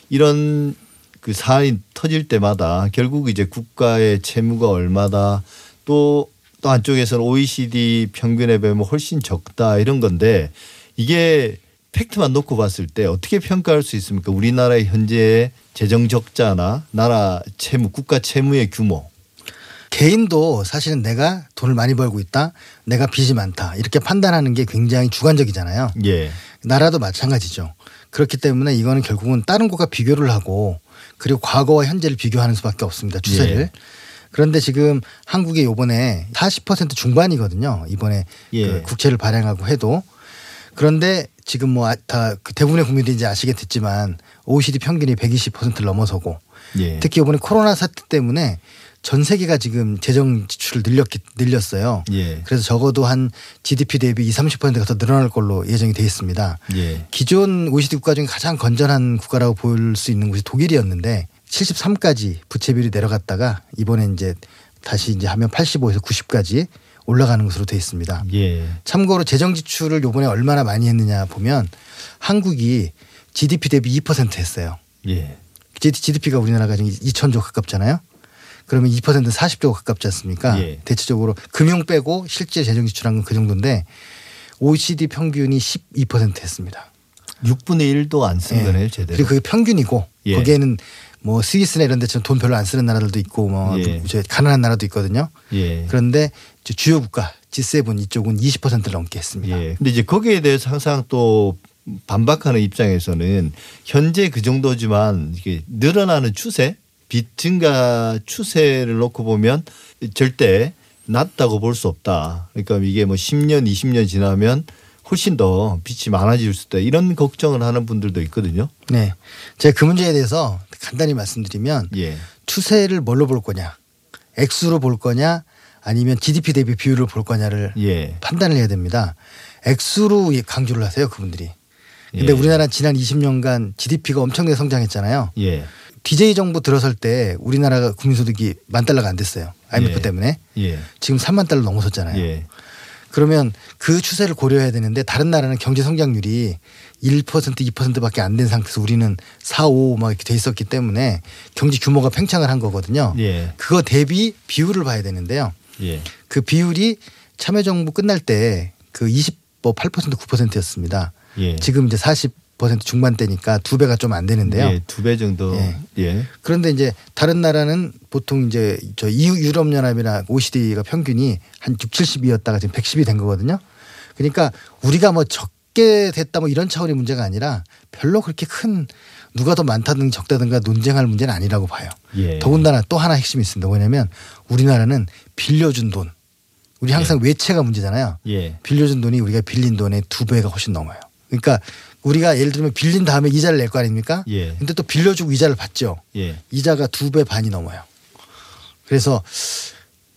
이런 그 사안이 터질 때마다 결국 이제 국가의 채무가 얼마다 또 또 한쪽에서는 OECD 평균에 비하면 훨씬 적다 이런 건데 이게 팩트만 놓고 봤을 때 어떻게 평가할 수 있습니까? 우리나라의 현재의 재정 적자나 나라 채무, 국가 채무의 규모. 개인도 사실은 내가 돈을 많이 벌고 있다, 내가 빚이 많다 이렇게 판단하는 게 굉장히 주관적이잖아요. 예. 나라도 마찬가지죠. 그렇기 때문에 이거는 결국은 다른 곳과 비교를 하고 그리고 과거와 현재를 비교하는 수밖에 없습니다. 추세를. 예. 그런데 지금 한국이 요번에 40% 중반이거든요. 이번에 예. 그 국채를 발행하고 해도 그런데 지금 뭐 다 대부분의 국민들이 이제 아시겠지만 OECD 평균이 120%를 넘어서고 예. 특히 이번에 코로나 사태 때문에 전 세계가 지금 재정 지출을 늘렸기 늘렸어요. 예. 그래서 적어도 한 GDP 대비 20, 30%가 더 늘어날 걸로 예정이 돼 있습니다. 예. 기존 OECD 국가 중에 가장 건전한 국가라고 볼 수 있는 곳이 독일이었는데 73까지 부채 비율이 내려갔다가 이번에 이제 다시 이제 하면 85에서 90까지 올라가는 것으로 돼 있습니다. 예. 참고로 재정 지출을 요번에 얼마나 많이 했느냐 보면 한국이 GDP 대비 2% 했어요. 예. GDP가 우리나라가 지금 2천조 가깝잖아요. 그러면 2%는 40조 가깝지 않습니까? 예. 대체적으로 금융 빼고 실제 재정 지출한 건 그 정도인데 OECD 평균이 12% 했습니다. 6분의 1도 안쓴 예. 거네요, 제대로. 그리고 그게 평균이고 예. 거기에는 뭐 스위스나 이런 데처럼 돈 별로 안 쓰는 나라들도 있고 뭐 예. 저 가난한 나라도 있거든요. 예. 그런데 주요 국가 G7 이쪽은 20%를 넘게 했습니다. 예. 근데 이제 거기에 대해서 항상 또 반박하는 입장에서는 현재 그 정도지만 이게 늘어나는 추세, 빚 증가 추세를 놓고 보면 절대 낮다고 볼 수 없다. 그러니까 이게 뭐 10년, 20년 지나면 훨씬 더 빚이 많아질 수 있다. 이런 걱정을 하는 분들도 있거든요. 네. 제가 그 문제에 대해서 간단히 말씀드리면 예. 추세를 뭘로 볼 거냐? 액수로 볼 거냐? 아니면 GDP 대비 비율을 볼 거냐를 예. 판단을 해야 됩니다. 액수로 강조를 하세요, 그분들이. 근데 예. 우리나라 지난 20년간 GDP가 엄청나게 성장했잖아요. 예. DJ 정부 들어설 때 우리나라가 국민소득이 만 달러가 안 됐어요. IMF 예. 때문에. 예. 지금 3만 달러 넘어섰잖아요. 예. 그러면 그 추세를 고려해야 되는데 다른 나라는 경제 성장률이 1% 2%밖에 안 된 상태에서 우리는 4, 5 막 이렇게 돼 있었기 때문에 경제 규모가 팽창을 한 거거든요. 예. 그거 대비 비율을 봐야 되는데요. 예. 그 비율이 참여정부 끝날 때 그 20, 뭐 8% 9%였습니다. 예. 지금 이제 40% 중반대니까 두 배가 좀 안 되는데요. 예. 두배 정도. 예. 예. 그런데 이제 다른 나라는 보통 이제 저 EU 유럽 연합이나 OECD가 평균이 한 6, 70이었다가 지금 110이 된 거거든요. 그러니까 우리가 뭐 적, 적게 됐다 뭐 이런 차원의 문제가 아니라 별로 그렇게 큰 누가 더 많다든 적다든가 논쟁할 문제는 아니라고 봐요. 예. 더군다나 또 하나 핵심이 있습니다. 뭐냐면 우리나라는 빌려준 돈. 우리 항상 외채가 문제잖아요. 예. 빌려준 돈이 우리가 빌린 돈의 두 배가 훨씬 넘어요. 그러니까 우리가 예를 들면 빌린 다음에 이자를 낼 거 아닙니까? 예. 근데 또 빌려주고 이자를 받죠. 예. 이자가 두 배 반이 넘어요. 그래서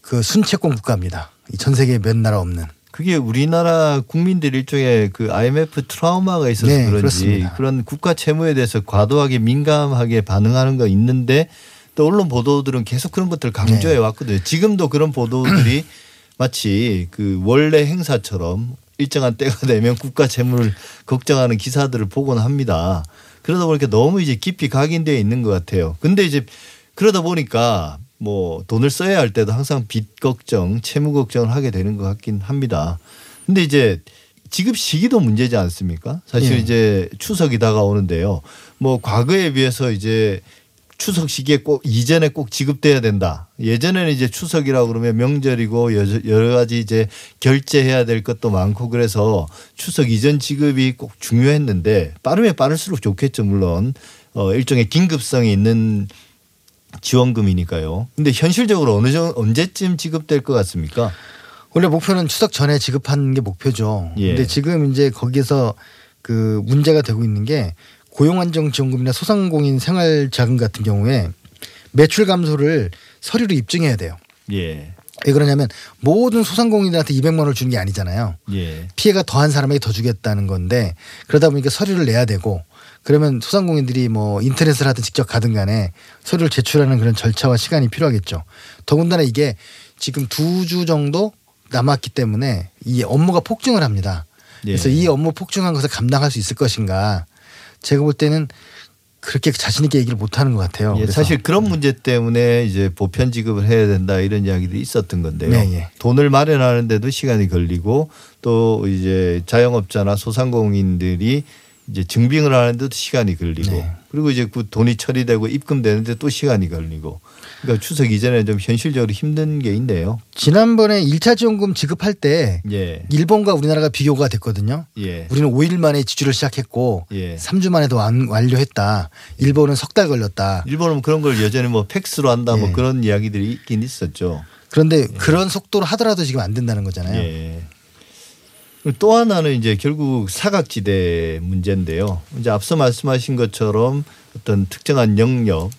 그 순채권 국가입니다. 이전 세계 몇 나라 없는. 그게 우리나라 국민들 일종의 그 IMF 트라우마가 있어서 네, 그런지 그렇습니다. 그런 국가 채무에 대해서 과도하게 민감하게 반응하는 거 있는데 또 언론 보도들은 계속 그런 것들 을 강조해 네. 왔거든요. 지금도 그런 보도들이 마치 그 원래 행사처럼 일정한 때가 되면 국가 채무를 걱정하는 기사들을 보곤 합니다. 그러다 보니까 너무 이제 깊이 각인되어 있는 것 같아요. 근데 이제 그러다 보니까 뭐 돈을 써야 할 때도 항상 빚 걱정, 채무 걱정을 하게 되는 것 같긴 합니다. 근데 이제 지급 시기도 문제지 않습니까? 사실 예. 이제 추석이 다가오는데요. 뭐 과거에 비해서 이제 추석 시기에 꼭 이전에 꼭 지급돼야 된다. 예전에는 이제 추석이라고 그러면 명절이고 여- 여러 가지 이제 결제해야 될 것도 많고 그래서 추석 이전 지급이 꼭 중요했는데 빠르면 빠를수록 좋겠죠 물론 어 일종의 긴급성이 있는 지원금이니까요. 근데 현실적으로 어느 정도 언제쯤 지급될 것 같습니까? 원래 목표는 추석 전에 지급하는 게 목표죠. 예. 근데 지금 이제 거기에서 그 문제가 되고 있는 게 고용안정지원금이나 소상공인 생활자금 같은 경우에 매출 감소를 서류로 입증해야 돼요. 예. 왜 그러냐면 모든 소상공인들한테 200만 원을 주는 게 아니잖아요. 예. 피해가 더한 사람에게 더 주겠다는 건데 그러다 보니까 서류를 내야 되고 그러면 소상공인들이 뭐 인터넷을 하든 직접 가든 간에 서류를 제출하는 그런 절차와 시간이 필요하겠죠. 더군다나 이게 지금 두 주 정도 남았기 때문에 이 업무가 폭증을 합니다. 그래서 예. 이 업무 폭증한 것을 감당할 수 있을 것인가 제가 볼 때는 그렇게 자신 있게 얘기를 못 하는 것 같아요. 예, 사실 그런 문제 때문에 이제 보편 지급을 해야 된다 이런 이야기들이 있었던 건데요. 네, 예. 돈을 마련하는데도 시간이 걸리고 또 이제 자영업자나 소상공인들이 이제 증빙을 하는데도 시간이 걸리고 네. 그리고 이제 그 돈이 처리되고 입금되는데 또 시간이 걸리고 그러니까 추석 이전에 좀 현실적으로 힘든 게 있네요. 지난번에 1차 지원금 지급할 때 예. 일본과 우리나라가 비교가 됐거든요. 예. 우리는 5일 만에 지출을 시작했고 예. 3주 만에도 완, 완료했다. 일본은 석 달 걸렸다. 일본은 그런 걸 여전히 뭐 팩스로 한다 뭐 예. 그런 이야기들이 있긴 있었죠. 그런데 그런 속도로 하더라도 지금 안 된다는 거잖아요. 예. 또 하나는 이제 결국 사각지대 문제인데요. 이제 앞서 말씀하신 것처럼 어떤 특정한 영역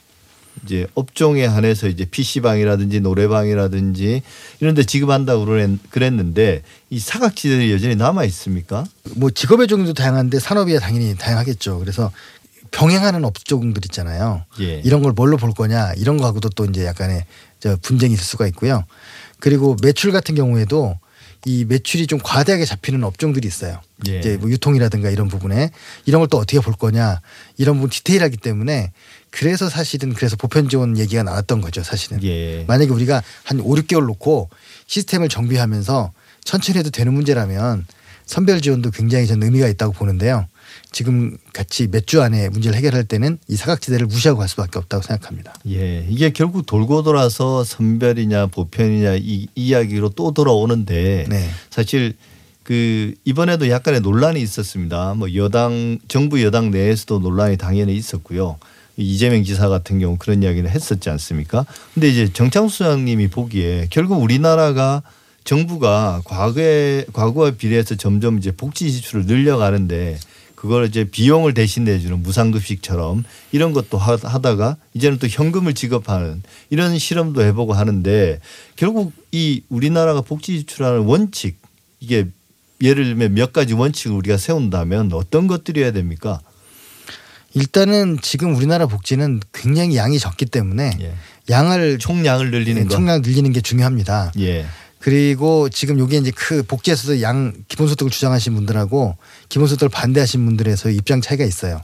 이제 업종에 한해서 이제 PC방이라든지 노래방이라든지 이런 데 지급한다고 그랬- 그랬는데 이 사각지대는 여전히 남아 있습니까? 뭐 직업의 종류도 다양한데 산업이 당연히 다양하겠죠. 그래서 병행하는 업종들 있잖아요. 예. 이런 걸 뭘로 볼 거냐 이런 거하고도 또 이제 약간의 저 분쟁이 있을 수가 있고요. 그리고 매출 같은 경우에도 이 매출이 좀 과대하게 잡히는 업종들이 있어요. 예. 이제 뭐 유통이라든가 이런 부분에 이런 걸 또 어떻게 볼 거냐 이런 부분 디테일하기 때문에 그래서 사실은 그래서 보편 지원 얘기가 나왔던 거죠 사실은. 예. 만약에 우리가 한 5, 6개월 놓고 시스템을 정비하면서 천천히 해도 되는 문제라면 선별 지원도 굉장히 저는 의미가 있다고 보는데요. 지금 같이 몇 주 안에 문제를 해결할 때는 이 사각지대를 무시하고 갈 수밖에 없다고 생각합니다. 예, 이게 결국 돌고 돌아서 선별이냐 보편이냐 이 이야기로 또 돌아오는데 네. 사실 그 이번에도 약간의 논란이 있었습니다. 뭐 여당 정부 여당 내에서도 논란이 당연히 있었고요. 이재명 지사 같은 경우 그런 이야기를 했었지 않습니까? 근데 이제 정창수 소장님이 보기에 결국 우리나라가 정부가 과거에 과거와 비례해서 점점 이제 복지 지출을 늘려가는데 그걸 이제 비용을 대신 내주는 무상급식처럼 이런 것도 하- 하다가 이제는 또 현금을 지급하는 이런 실험도 해보고 하는데 결국 이 우리나라가 복지 지출하는 원칙 이게 예를 들면 몇 가지 원칙을 우리가 세운다면 어떤 것들이어야 됩니까? 일단은 지금 우리나라 복지는 굉장히 양이 적기 때문에 예. 양을 총량을 늘리는 거. 총량 늘리는 게 중요합니다. 예. 그리고 지금 요게 이제 그 복지에서도 양 기본소득을 주장하신 분들하고 기본소득을 반대하신 분들에서 입장 차이가 있어요.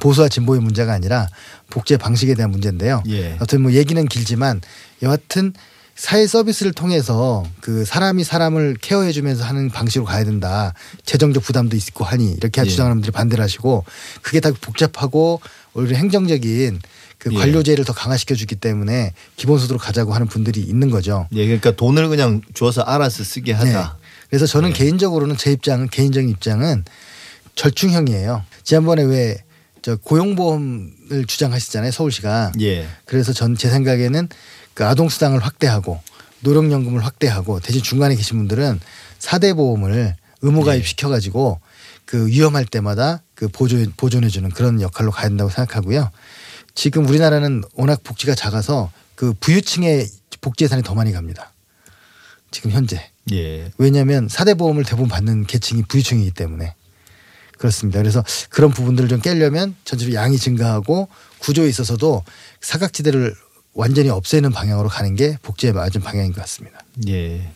보수와 진보의 문제가 아니라 복지의 방식에 대한 문제인데요. 예. 아무튼 뭐 얘기는 길지만 여하튼 사회 서비스를 통해서 그 사람이 사람을 케어해 주면서 하는 방식으로 가야 된다. 재정적 부담도 있고 하니 이렇게 예. 주장하는 분들이 반대를 하시고 그게 다 복잡하고 오히려 행정적인 그 예. 관료제를 더 강화시켜 주기 때문에 기본소득으로 가자고 하는 분들이 있는 거죠. 예. 그러니까 돈을 그냥 줘서 알아서 쓰게 하자. 네. 그래서 저는 네. 개인적으로는 제 입장은 개인적인 입장은 절충형이에요. 지난번에 왜 저 고용보험을 주장하시잖아요 서울시가. 예. 그래서 전 제 생각에는 그 아동 수당을 확대하고 노령연금을 확대하고 대신 중간에 계신 분들은 사대 보험을 의무가입 시켜 가지고 그 위험할 때마다 그 보조 보존해 주는 그런 역할로 가야 된다고 생각하고요. 지금 우리나라는 워낙 복지가 작아서 그 부유층의 복지 예산이 더 많이 갑니다. 지금 현재 예. 왜냐하면 사대 보험을 대부분 받는 계층이 부유층이기 때문에 그렇습니다. 그래서 그런 부분들을 좀 깨려면 전체로 양이 증가하고 구조에 있어서도 사각지대를 완전히 없애는 방향으로 가는 게 복지의 맞은 방향인 것 같습니다. 예.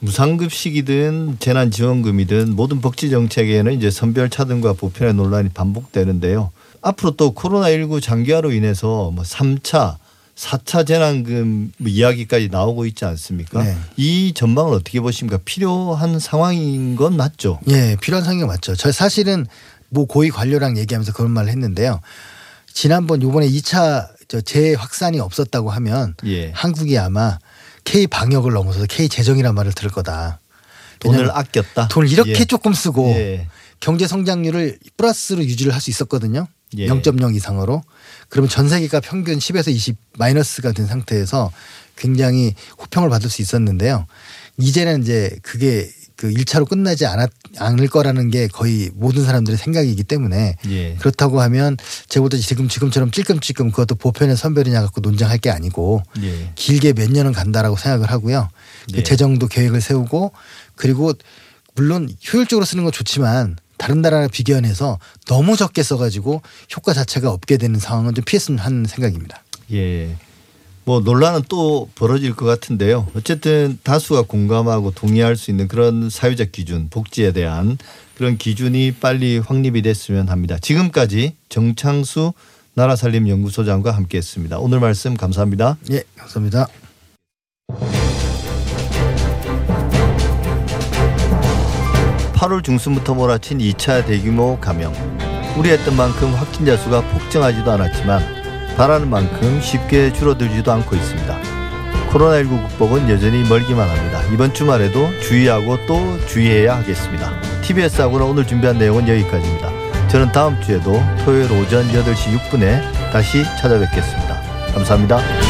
무상급식이든 재난지원금이든 모든 복지 정책에는 이제 선별 차 등과 보편의 논란이 반복되는데요. 앞으로 또 코로나19 장기화로 인해서 뭐 3차, 4차 재난금 뭐 이야기까지 나오고 있지 않습니까? 네. 이 전망을 어떻게 보십니까? 필요한 상황인 건 맞죠? 예, 필요한 상황이 맞죠. 저 사실은 뭐 고위 관료랑 얘기하면서 그런 말을 했는데요. 지난번 요번에 2차 저 재확산이 없었다고 하면 예. 한국이 아마 K 방역을 넘어서서 K 재정이란 말을 들을 거다. 돈을 아꼈다. 돈을 이렇게 예. 조금 쓰고 예. 경제 성장률을 플러스로 유지를 할 수 있었거든요. 예. 0.0 이상으로. 그러면 전 세계가 평균 10에서 20 마이너스가 된 상태에서 굉장히 호평을 받을 수 있었는데요. 이제는 이제 그게 그 1차로 끝나지 않았, 않을 거라는 게 거의 모든 사람들의 생각이기 때문에 예. 그렇다고 하면 제보다 지금 지금처럼 찔끔찔끔 그것도 보편의 선별이냐 갖고 논쟁할 게 아니고 예. 길게 몇 년은 간다라고 생각을 하고요. 그 네. 재정도 계획을 세우고 그리고 물론 효율적으로 쓰는 건 좋지만 다른 나라랑 비교해서 너무 적게 써가지고 효과 자체가 없게 되는 상황은 좀 피했으면 하는 생각입니다. 예. 뭐 논란은 또 벌어질 것 같은데요. 어쨌든 다수가 공감하고 동의할 수 있는 그런 사회적 기준, 복지에 대한 그런 기준이 빨리 확립이 됐으면 합니다. 지금까지 정창수 나라살림연구소장과 함께했습니다. 오늘 말씀 감사합니다. 예, 감사합니다. 8월 중순부터 몰아친 2차 대규모 감염. 우려했던 만큼 확진자 수가 폭증하지도 않았지만 바라는 만큼 쉽게 줄어들지도 않고 있습니다. 코로나19 극복은 여전히 멀기만 합니다. 이번 주말에도 주의하고 또 주의해야 하겠습니다. TBS 하고는 오늘 준비한 내용은 여기까지입니다. 저는 다음 주에도 토요일 오전 8시 6분에 다시 찾아뵙겠습니다. 감사합니다.